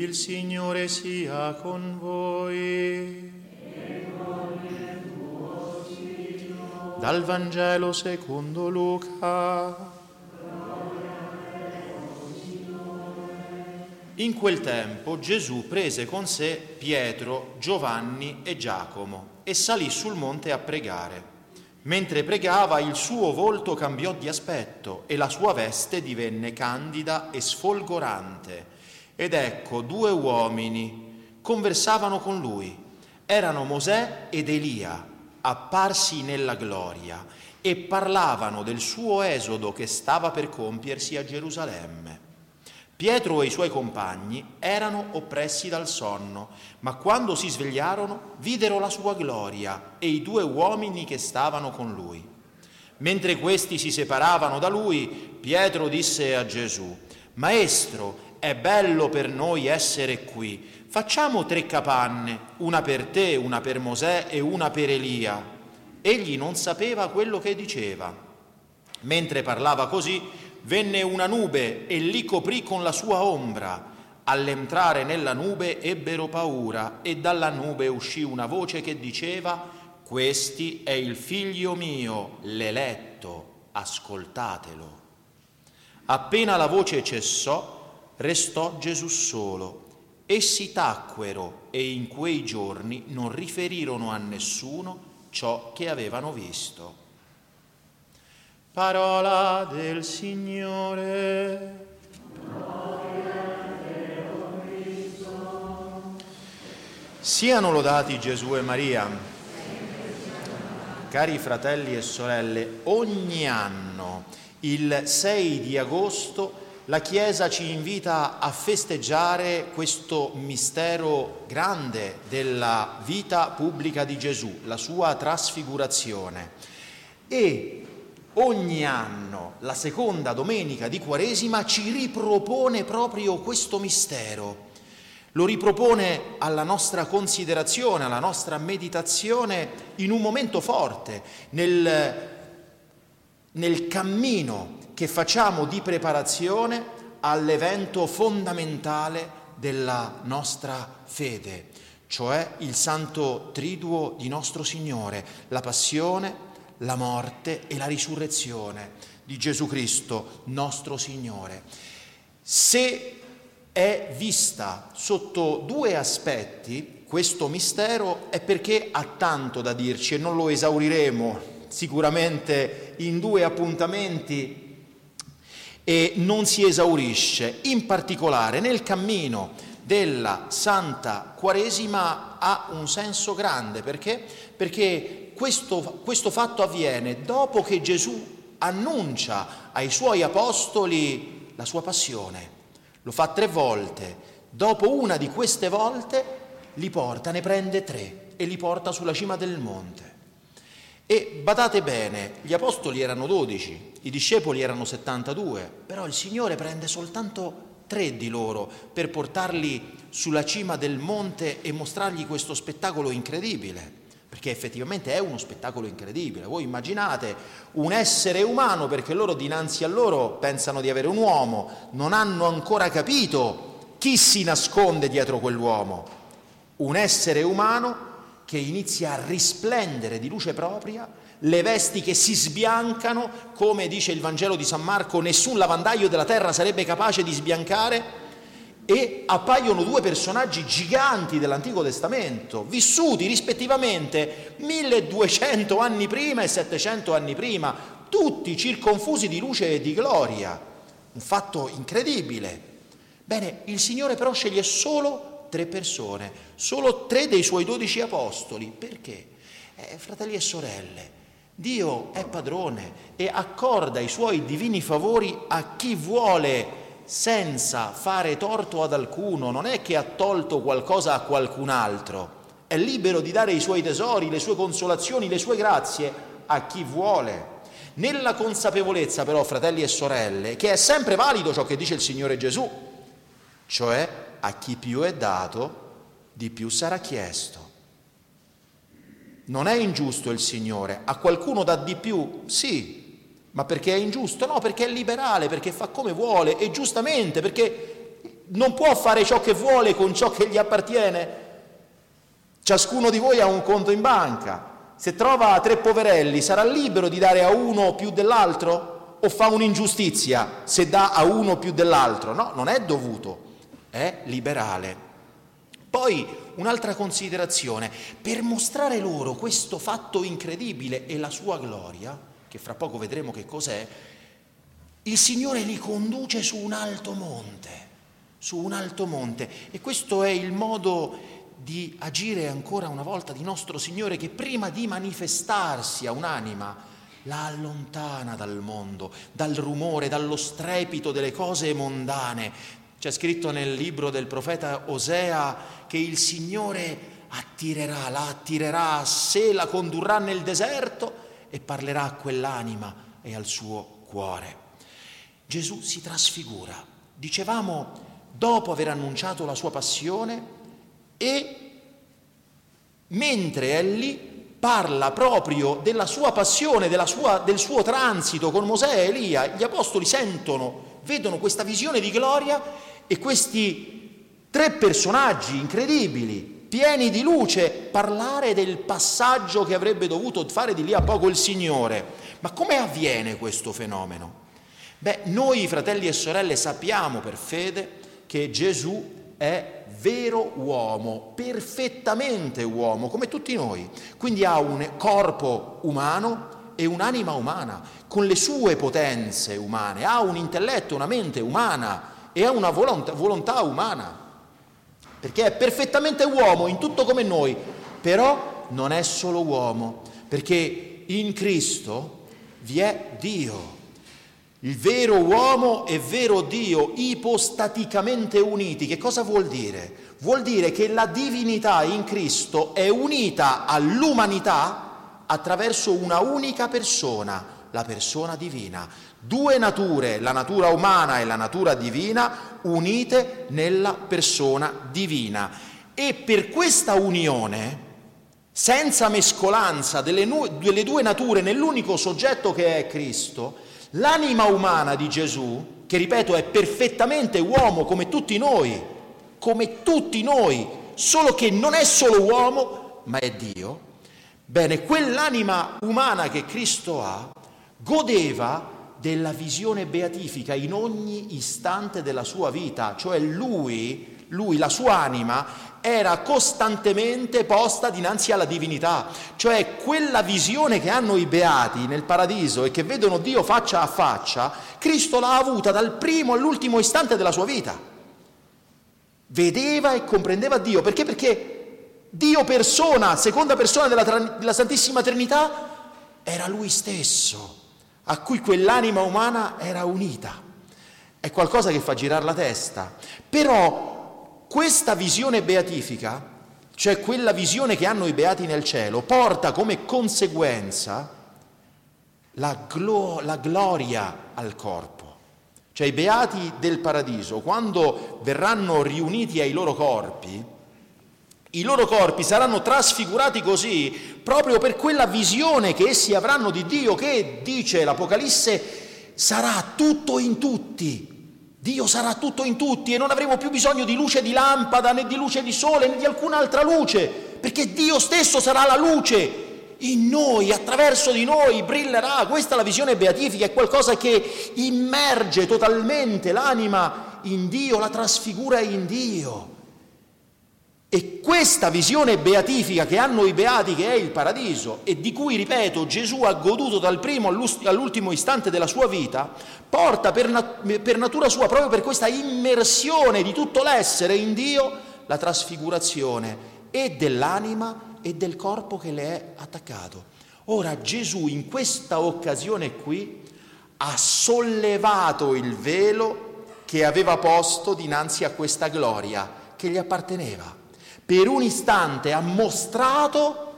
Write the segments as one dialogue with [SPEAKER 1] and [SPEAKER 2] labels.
[SPEAKER 1] Il Signore sia con voi. Dal Vangelo secondo Luca. In quel tempo Gesù prese con sé Pietro, Giovanni e Giacomo e salì sul monte a pregare. Mentre pregava il suo volto cambiò di aspetto e la sua veste divenne candida e sfolgorante. Ed ecco due uomini conversavano con lui. Erano Mosè ed Elia, apparsi nella gloria, e parlavano del suo esodo che stava per compiersi a Gerusalemme. Pietro e i suoi compagni erano oppressi dal sonno, ma quando si svegliarono videro la sua gloria e i due uomini che stavano con lui. Mentre questi si separavano da lui, Pietro disse a Gesù, Maestro, è bello per noi essere qui. Facciamo tre capanne, una per te, una per Mosè e una per Elia. Egli non sapeva quello che diceva. Mentre parlava così, venne una nube e li coprì con la sua ombra. All'entrare nella nube ebbero paura e dalla nube uscì una voce che diceva, Questi è il figlio mio, l'eletto, ascoltatelo. Appena la voce cessò, restò Gesù solo. Essi tacquero e in quei giorni non riferirono a nessuno ciò che avevano visto. Parola del Signore. Siano lodati Gesù e Maria. Cari fratelli e sorelle, ogni anno, il 6 di agosto, la Chiesa ci invita a festeggiare questo mistero grande della vita pubblica di Gesù, la sua trasfigurazione. E ogni anno, la seconda domenica di Quaresima, ci ripropone proprio questo mistero. Lo ripropone alla nostra considerazione, alla nostra meditazione in un momento forte, nel, nel cammino che facciamo di preparazione all'evento fondamentale della nostra fede, cioè il Santo Triduo di nostro Signore, la passione, la morte e la risurrezione di Gesù Cristo, nostro Signore. Se è vista sotto due aspetti questo mistero è perché ha tanto da dirci e non lo esauriremo sicuramente in due appuntamenti e non si esaurisce. In particolare nel cammino della Santa Quaresima ha un senso grande perché? Perché questo, questo fatto avviene dopo che Gesù annuncia ai suoi apostoli la sua passione. Lo fa tre volte. Dopo una di queste volte li porta, ne prende tre e li porta sulla cima del monte. E badate bene, gli apostoli erano dodici, i discepoli erano 72, però il Signore prende soltanto tre di loro per portarli sulla cima del monte e mostrargli questo spettacolo incredibile perché effettivamente è uno spettacolo incredibile. Voi immaginate un essere umano, perché loro dinanzi a loro pensano di avere un uomo, non hanno ancora capito chi si nasconde dietro quell'uomo. Un essere umano che inizia a risplendere di luce propria, le vesti che si sbiancano, come dice il Vangelo di San Marco, nessun lavandaio della terra sarebbe capace di sbiancare, e appaiono due personaggi giganti dell'Antico Testamento, vissuti rispettivamente 1200 anni prima e 700 anni prima, tutti circonfusi di luce e di gloria. Un fatto incredibile. Bene, il Signore però sceglie solo tre persone, solo tre dei suoi dodici apostoli. Perché? Eh, fratelli e sorelle, Dio è padrone e accorda i suoi divini favori a chi vuole senza fare torto ad alcuno, non è che ha tolto qualcosa a qualcun altro, è libero di dare i suoi tesori, le sue consolazioni, le sue grazie a chi vuole. Nella consapevolezza però, fratelli e sorelle, che è sempre valido ciò che dice il Signore Gesù, cioè a chi più è dato, di più sarà chiesto. Non è ingiusto il Signore, a qualcuno dà di più, sì, ma perché è ingiusto? No, perché è liberale, perché fa come vuole e giustamente, perché non può fare ciò che vuole con ciò che gli appartiene? Ciascuno di voi ha un conto in banca. Se trova tre poverelli, sarà libero di dare a uno più dell'altro? O fa un'ingiustizia se dà a uno più dell'altro? No, non è dovuto, è liberale. Poi un'altra considerazione, per mostrare loro questo fatto incredibile e la sua gloria, che fra poco vedremo che cos'è, il Signore li conduce su un alto monte, su un alto monte e questo è il modo di agire ancora una volta di nostro Signore che prima di manifestarsi a un'anima la allontana dal mondo, dal rumore, dallo strepito delle cose mondane. C'è scritto nel libro del profeta Osea che il Signore attirerà, la attirerà a sé, la condurrà nel deserto e parlerà a quell'anima e al suo cuore. Gesù si trasfigura. Dicevamo, dopo aver annunciato la sua passione, e mentre è lì parla proprio della sua passione, della sua, del suo transito con Mosè e Elia. Gli apostoli sentono, vedono questa visione di gloria e questi tre personaggi incredibili, pieni di luce, parlare del passaggio che avrebbe dovuto fare di lì a poco il Signore. Ma come avviene questo fenomeno? Beh, noi fratelli e sorelle sappiamo per fede che Gesù è vero uomo, perfettamente uomo, come tutti noi. Quindi ha un corpo umano e un'anima umana, con le sue potenze umane, ha un intelletto, una mente umana e ha una volontà, volontà umana, perché è perfettamente uomo in tutto come noi, però non è solo uomo, perché in Cristo vi è Dio. Il vero uomo e vero Dio ipostaticamente uniti. Che cosa vuol dire? Vuol dire che la divinità in Cristo è unita all'umanità attraverso una unica persona, la persona divina. Due nature, la natura umana e la natura divina, unite nella persona divina. E per questa unione, senza mescolanza delle, nu- delle due nature nell'unico soggetto che è Cristo, L'anima umana di Gesù, che ripeto è perfettamente uomo come tutti noi, come tutti noi, solo che non è solo uomo, ma è Dio, bene, quell'anima umana che Cristo ha godeva della visione beatifica in ogni istante della sua vita, cioè lui, lui, la sua anima, era costantemente posta dinanzi alla divinità, cioè quella visione che hanno i beati nel paradiso e che vedono Dio faccia a faccia, Cristo l'ha avuta dal primo all'ultimo istante della sua vita. Vedeva e comprendeva Dio, perché? Perché Dio persona, seconda persona della, della Santissima Trinità, era lui stesso, a cui quell'anima umana era unita. È qualcosa che fa girare la testa, però questa visione beatifica, cioè quella visione che hanno i beati nel cielo, porta come conseguenza la, glo- la gloria al corpo. Cioè i beati del paradiso, quando verranno riuniti ai loro corpi, i loro corpi saranno trasfigurati così proprio per quella visione che essi avranno di Dio che, dice l'Apocalisse, sarà tutto in tutti. Dio sarà tutto in tutti e non avremo più bisogno di luce di lampada né di luce di sole né di alcun'altra luce, perché Dio stesso sarà la luce in noi, attraverso di noi brillerà. Questa è la visione beatifica, è qualcosa che immerge totalmente l'anima in Dio, la trasfigura in Dio. E questa visione beatifica che hanno i beati, che è il paradiso, e di cui, ripeto, Gesù ha goduto dal primo all'ultimo istante della sua vita, porta per, nat- per natura sua, proprio per questa immersione di tutto l'essere in Dio, la trasfigurazione e dell'anima e del corpo che le è attaccato. Ora Gesù in questa occasione qui ha sollevato il velo che aveva posto dinanzi a questa gloria che gli apparteneva per un istante ha mostrato,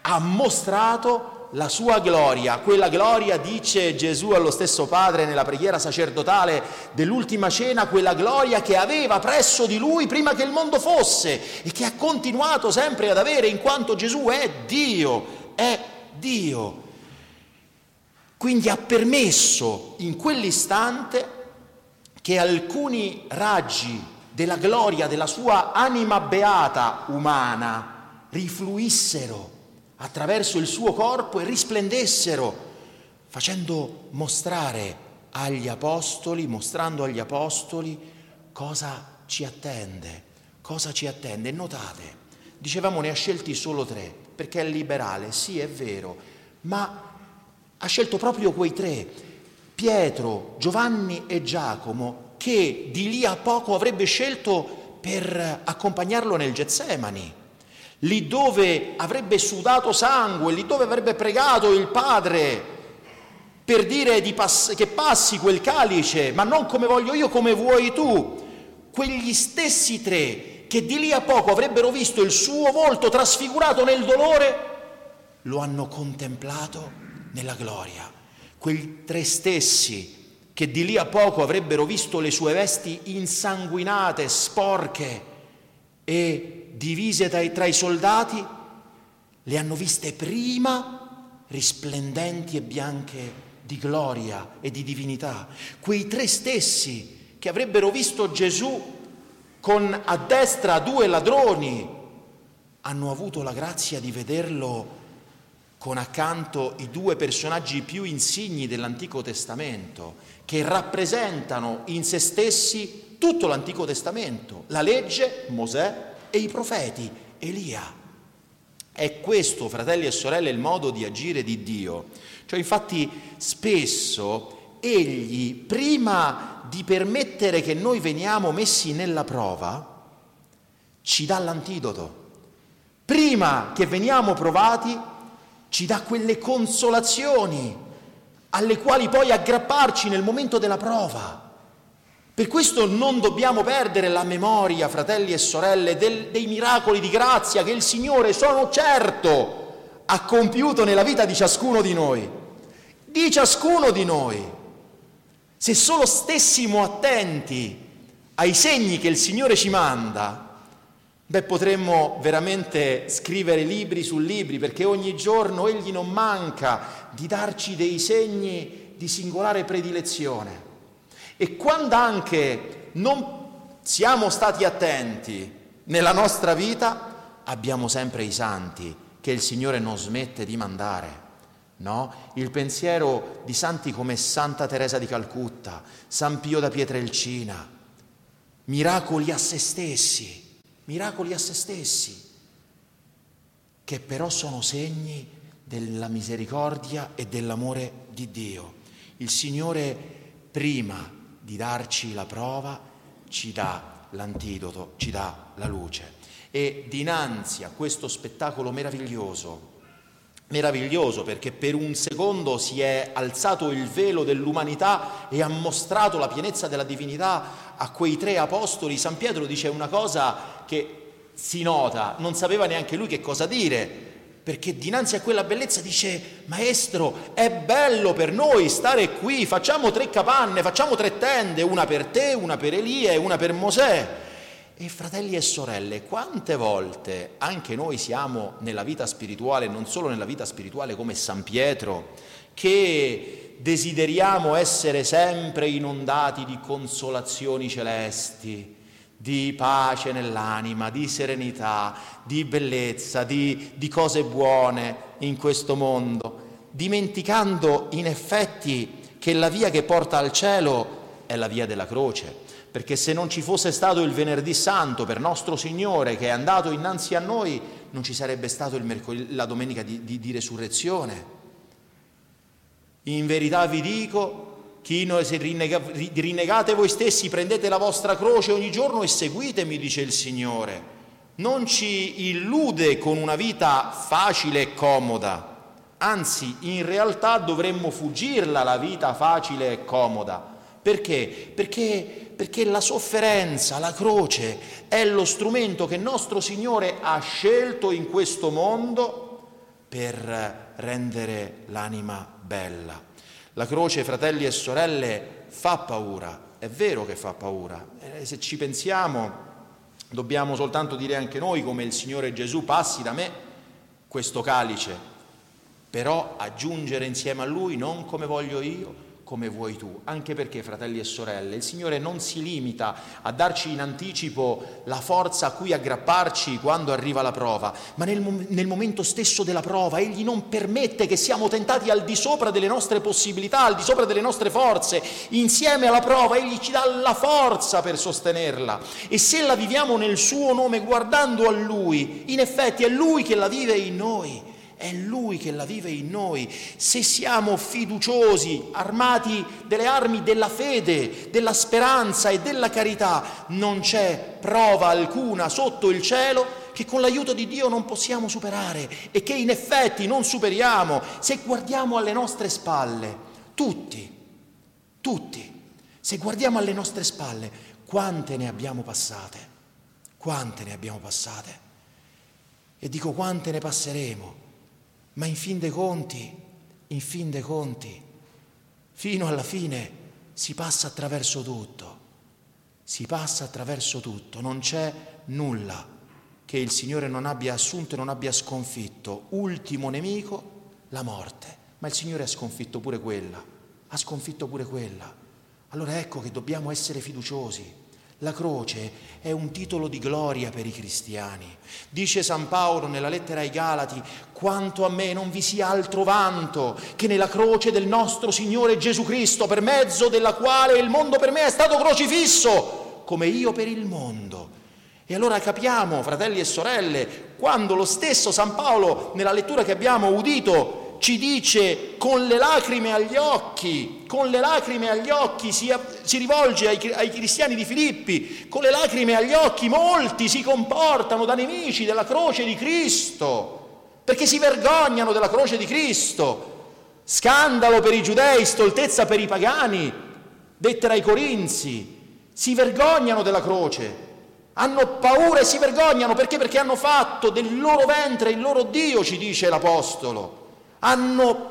[SPEAKER 1] ha mostrato la sua gloria. Quella gloria, dice Gesù allo stesso Padre nella preghiera sacerdotale dell'ultima cena, quella gloria che aveva presso di lui prima che il mondo fosse e che ha continuato sempre ad avere in quanto Gesù è Dio, è Dio. Quindi ha permesso in quell'istante che alcuni raggi della gloria della sua anima beata umana rifluissero attraverso il suo corpo e risplendessero, facendo mostrare agli apostoli, mostrando agli apostoli cosa ci attende, cosa ci attende. Notate, dicevamo ne ha scelti solo tre, perché è liberale, sì è vero, ma ha scelto proprio quei tre, Pietro, Giovanni e Giacomo, che di lì a poco avrebbe scelto per accompagnarlo nel Getsemani, lì dove avrebbe sudato sangue, lì dove avrebbe pregato il Padre per dire pass- che passi quel calice, ma non come voglio io, come vuoi tu. Quegli stessi tre che di lì a poco avrebbero visto il suo volto trasfigurato nel dolore, lo hanno contemplato nella gloria. Quei tre stessi che di lì a poco avrebbero visto le sue vesti insanguinate, sporche e divise tra i, tra i soldati, le hanno viste prima risplendenti e bianche di gloria e di divinità. Quei tre stessi che avrebbero visto Gesù con a destra due ladroni, hanno avuto la grazia di vederlo con accanto i due personaggi più insigni dell'Antico Testamento, che rappresentano in se stessi tutto l'Antico Testamento, la legge, Mosè e i profeti, Elia. È questo, fratelli e sorelle, il modo di agire di Dio. Cioè, infatti, spesso egli, prima di permettere che noi veniamo messi nella prova, ci dà l'antidoto. Prima che veniamo provati, ci dà quelle consolazioni alle quali poi aggrapparci nel momento della prova. Per questo non dobbiamo perdere la memoria, fratelli e sorelle, del, dei miracoli di grazia che il Signore, sono certo, ha compiuto nella vita di ciascuno di noi. Di ciascuno di noi. Se solo stessimo attenti ai segni che il Signore ci manda, Beh, potremmo veramente scrivere libri su libri perché ogni giorno Egli non manca di darci dei segni di singolare predilezione. E quando anche non siamo stati attenti nella nostra vita, abbiamo sempre i santi che il Signore non smette di mandare. No? Il pensiero di santi come Santa Teresa di Calcutta, San Pio da Pietrelcina, miracoli a se stessi miracoli a se stessi, che però sono segni della misericordia e dell'amore di Dio. Il Signore, prima di darci la prova, ci dà l'antidoto, ci dà la luce. E dinanzi a questo spettacolo meraviglioso, meraviglioso perché per un secondo si è alzato il velo dell'umanità e ha mostrato la pienezza della divinità a quei tre apostoli. San Pietro dice una cosa che si nota, non sapeva neanche lui che cosa dire, perché dinanzi a quella bellezza dice, maestro, è bello per noi stare qui, facciamo tre capanne, facciamo tre tende, una per te, una per Elia e una per Mosè. E fratelli e sorelle, quante volte anche noi siamo nella vita spirituale, non solo nella vita spirituale come San Pietro, che desideriamo essere sempre inondati di consolazioni celesti, di pace nell'anima, di serenità, di bellezza, di, di cose buone in questo mondo, dimenticando in effetti che la via che porta al cielo è la via della croce perché se non ci fosse stato il venerdì santo per nostro Signore che è andato innanzi a noi, non ci sarebbe stato mercol- la domenica di, di, di, resurrezione. In verità vi dico, chi noi se rinnega- rinnegate voi stessi, prendete la vostra croce ogni giorno e seguitemi, dice il Signore. Non ci illude con una vita facile e comoda, anzi in realtà dovremmo fuggirla la vita facile e comoda. Perché? Perché perché la sofferenza, la croce è lo strumento che nostro Signore ha scelto in questo mondo per rendere l'anima bella. La croce, fratelli e sorelle, fa paura, è vero che fa paura. E se ci pensiamo, dobbiamo soltanto dire anche noi come il Signore Gesù passi da me questo calice, però aggiungere insieme a Lui non come voglio io, come vuoi tu. Anche perché, fratelli e sorelle, il Signore non si limita a darci in anticipo la forza a cui aggrapparci quando arriva la prova, ma nel, nel momento stesso della prova Egli non permette che siamo tentati al di sopra delle nostre possibilità, al di sopra delle nostre forze. Insieme alla prova Egli ci dà la forza per sostenerla. E se la viviamo nel suo nome guardando a Lui, in effetti è Lui che la vive in noi è Lui che la vive in noi. Se siamo fiduciosi, armati delle armi della fede, della speranza e della carità, non c'è prova alcuna sotto il cielo che con l'aiuto di Dio non possiamo superare e che in effetti non superiamo se guardiamo alle nostre spalle. Tutti, tutti, se guardiamo alle nostre spalle, quante ne abbiamo passate? Quante ne abbiamo passate? E dico quante ne passeremo? Ma in fin dei conti, in fin dei conti, fino alla fine si passa attraverso tutto, si passa attraverso tutto, non c'è nulla che il Signore non abbia assunto e non abbia sconfitto. Ultimo nemico, la morte. Ma il Signore ha sconfitto pure quella, ha sconfitto pure quella. Allora ecco che dobbiamo essere fiduciosi. La croce è un titolo di gloria per i cristiani. Dice San Paolo nella lettera ai Galati, quanto a me non vi sia altro vanto che nella croce del nostro Signore Gesù Cristo, per mezzo della quale il mondo per me è stato crocifisso, come io per il mondo. E allora capiamo, fratelli e sorelle, quando lo stesso San Paolo, nella lettura che abbiamo udito, ci dice con le lacrime agli occhi, con le lacrime agli occhi si, si rivolge ai, ai, cristiani di Filippi, con le lacrime agli occhi molti si comportano da nemici della croce di Cristo, perché si vergognano della croce di Cristo. Scandalo per i giudei, stoltezza per i pagani, lettera ai Corinzi, si vergognano della croce, hanno paura e si vergognano perché? Perché hanno fatto del loro ventre il loro Dio, ci dice l'Apostolo hanno,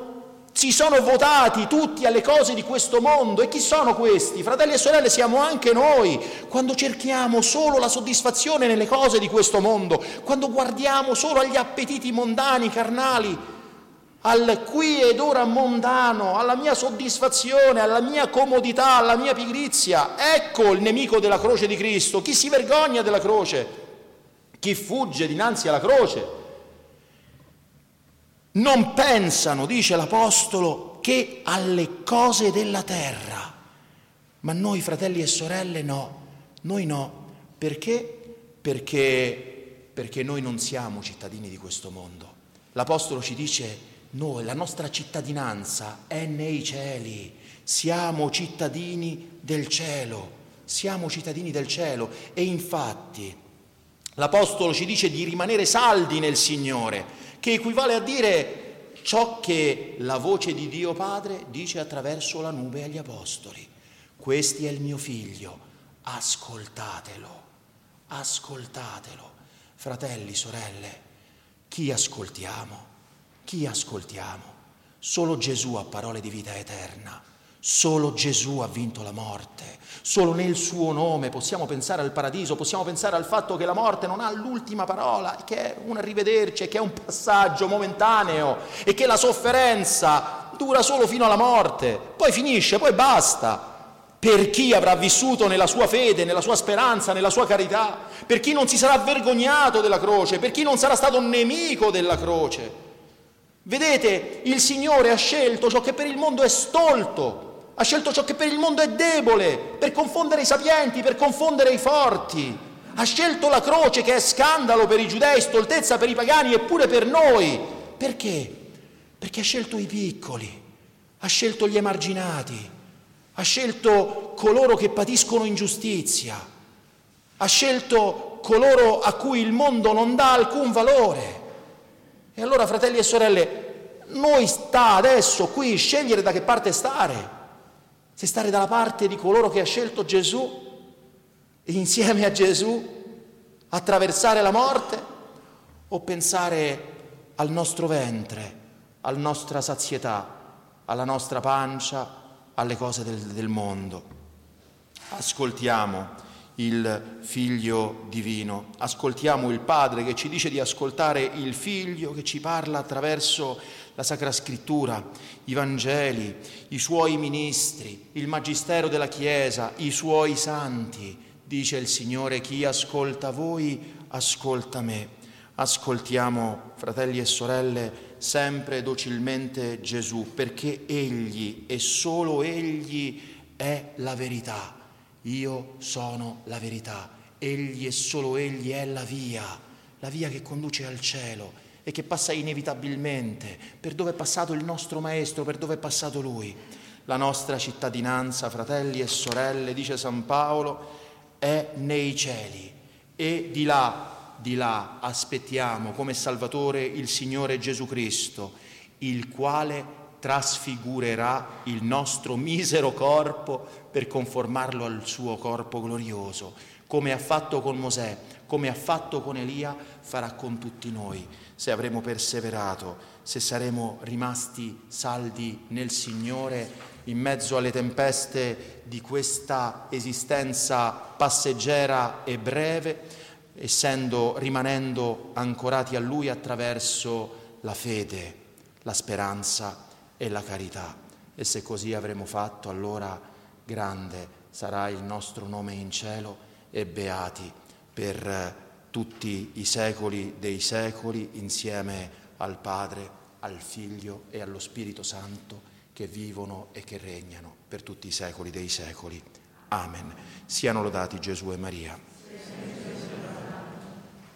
[SPEAKER 1] si sono votati tutti alle cose di questo mondo. E chi sono questi? Fratelli e sorelle, siamo anche noi. Quando cerchiamo solo la soddisfazione nelle cose di questo mondo, quando guardiamo solo agli appetiti mondani, carnali, al qui ed ora mondano, alla mia soddisfazione, alla mia comodità, alla mia pigrizia. Ecco il nemico della croce di Cristo, chi si vergogna della croce, chi fugge dinanzi alla croce non pensano, dice l'Apostolo, che alle cose della terra. Ma noi fratelli e sorelle no, noi no. Perché? Perché, perché noi non siamo cittadini di questo mondo. L'Apostolo ci dice, noi, la nostra cittadinanza è nei cieli, siamo cittadini del cielo, siamo cittadini del cielo e infatti l'Apostolo ci dice di rimanere saldi nel Signore che equivale a dire ciò che la voce di Dio Padre dice attraverso la nube agli Apostoli. Questi è il mio figlio, ascoltatelo, ascoltatelo. Fratelli, sorelle, chi ascoltiamo? Chi ascoltiamo? Solo Gesù ha parole di vita eterna. Solo Gesù ha vinto la morte, solo nel suo nome possiamo pensare al paradiso, possiamo pensare al fatto che la morte non ha l'ultima parola, che è un arrivederci, che è un passaggio momentaneo e che la sofferenza dura solo fino alla morte, poi finisce, poi basta. Per chi avrà vissuto nella sua fede, nella sua speranza, nella sua carità, per chi non si sarà vergognato della croce, per chi non sarà stato nemico della croce. Vedete, il Signore ha scelto ciò che per il mondo è stolto, ha scelto ciò che per il mondo è debole, per confondere i sapienti, per confondere i forti. Ha scelto la croce che è scandalo per i giudei, stoltezza per i pagani e pure per noi. Perché? Perché ha scelto i piccoli, ha scelto gli emarginati, ha scelto coloro che patiscono ingiustizia, ha scelto coloro a cui il mondo non dà alcun valore. E allora, fratelli e sorelle, noi sta adesso qui scegliere da che parte stare se stare dalla parte di coloro che ha scelto Gesù e insieme a Gesù attraversare la morte o pensare al nostro ventre, alla nostra sazietà, alla nostra pancia, alle cose del, del mondo. Ascoltiamo il Figlio divino. Ascoltiamo il Padre che ci dice di ascoltare il Figlio che ci parla attraverso la Sacra Scrittura, i Vangeli, i suoi ministri, il Magistero della Chiesa, i suoi santi. Dice il Signore, chi ascolta voi, ascolta me. Ascoltiamo, fratelli e sorelle, sempre docilmente Gesù, perché Egli e solo Egli è la verità. Io sono la verità. Egli e solo Egli è la via, la via che conduce al cielo e che passa inevitabilmente per dove è passato il nostro Maestro, per dove è passato Lui. La nostra cittadinanza, fratelli e sorelle, dice San Paolo, è nei cieli e di là, di là aspettiamo come Salvatore il Signore Gesù Cristo, il quale trasfigurerà il nostro misero corpo per conformarlo al suo corpo glorioso, come ha fatto con Mosè, come ha fatto con Elia, farà con tutti noi se avremo perseverato, se saremo rimasti saldi nel Signore in mezzo alle tempeste di questa esistenza passeggera e breve, essendo rimanendo ancorati a Lui attraverso la fede, la speranza e la carità. E se così avremo fatto, allora grande sarà il nostro nome in cielo e beati per tutti i secoli dei secoli insieme al Padre, al Figlio e allo Spirito Santo che vivono e che regnano per tutti i secoli dei secoli. Amen. Siano lodati Gesù e Maria.